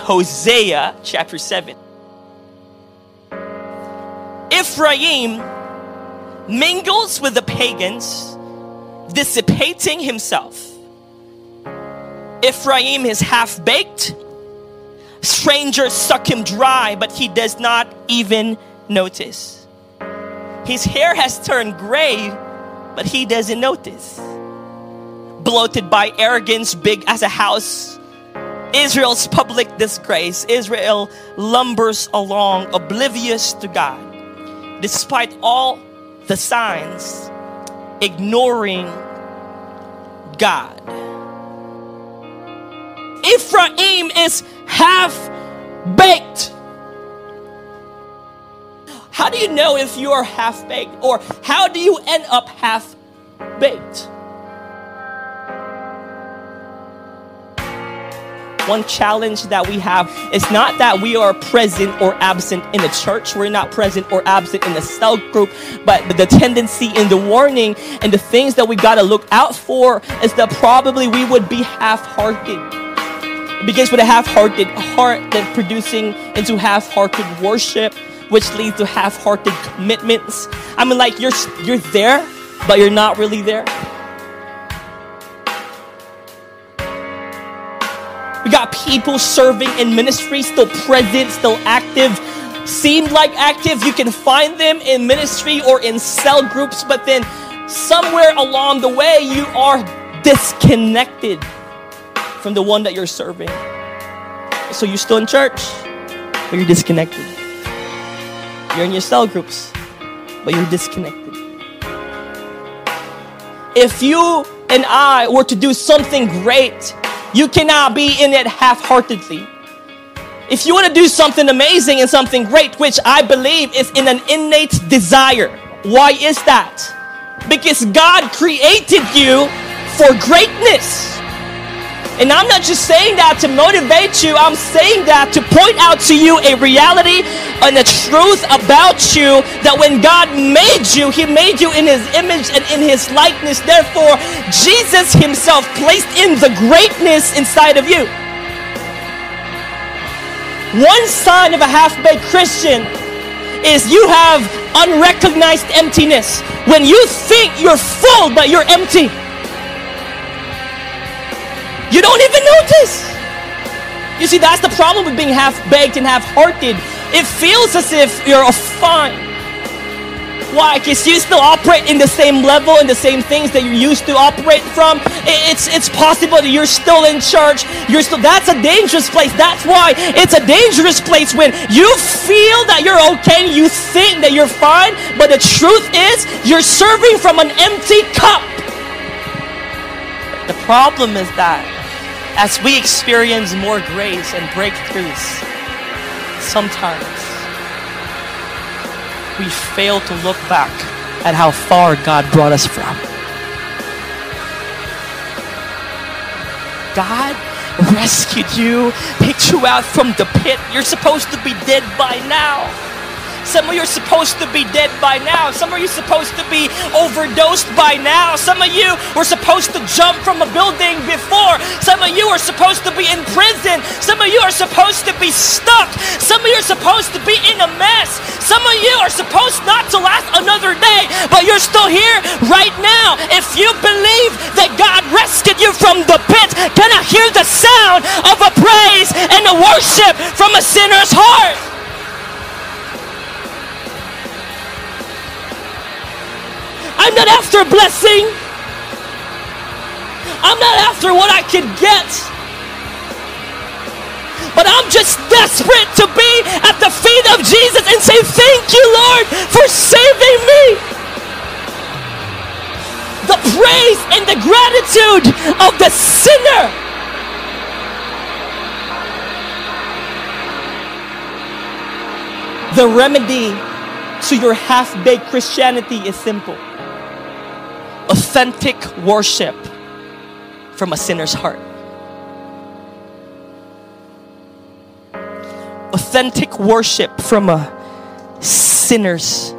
Hosea chapter 7. Ephraim mingles with the pagans, dissipating himself. Ephraim is half baked. Strangers suck him dry, but he does not even notice. His hair has turned gray, but he doesn't notice. Bloated by arrogance, big as a house, Israel's public disgrace, Israel lumbers along oblivious to God, despite all the signs, ignoring God. Ephraim is half baked. How do you know if you are half baked? Or how do you end up half baked? One challenge that we have is not that we are present or absent in the church, we're not present or absent in the cell group, but the tendency and the warning and the things that we got to look out for is that probably we would be half hearted. It begins with a half hearted heart, then producing into half hearted worship, which leads to half hearted commitments. I mean, like you're, you're there, but you're not really there. Got people serving in ministry, still present, still active, seemed like active. You can find them in ministry or in cell groups, but then somewhere along the way, you are disconnected from the one that you're serving. So you're still in church, but you're disconnected. You're in your cell groups, but you're disconnected. If you and I were to do something great you cannot be in it half heartedly. If you want to do something amazing and something great, which I believe is in an innate desire, why is that? Because God created you for greatness. And I'm not just saying that to motivate you, I'm saying that to point out to you a reality and a truth about you that when God made you, He made you in His image and in His likeness. Therefore, Jesus Himself placed in the greatness inside of you. One sign of a half baked Christian is you have unrecognized emptiness. When you think you're full, but you're empty. You don't even notice. You see, that's the problem with being half baked and half hearted. It feels as if you're a fine. Why? Because you still operate in the same level and the same things that you used to operate from. It's it's possible that you're still in church. You're still that's a dangerous place. That's why it's a dangerous place when you feel that you're okay, you think that you're fine, but the truth is you're serving from an empty cup. The problem is that as we experience more grace and breakthroughs, sometimes we fail to look back at how far God brought us from. God rescued you, picked you out from the pit. You're supposed to be dead by now. Some of you are supposed to be dead by now. Some of you are supposed to be overdosed by now. Some of you were supposed to jump from a building before. Some of you are supposed to be in prison. Some of you are supposed to be stuck. Some of you are supposed to be in a mess. Some of you are supposed not to last another day, but you're still here right now. If you believe that God rescued you from the pit, can I hear the sound of a praise and a worship from a sinner's heart? I'm not after blessing. I'm not after what I can get. But I'm just desperate to be at the feet of Jesus and say, Thank you, Lord, for saving me. The praise and the gratitude of the sinner. The remedy to your half baked Christianity is simple authentic worship from a sinner's heart. Authentic worship from a sinner's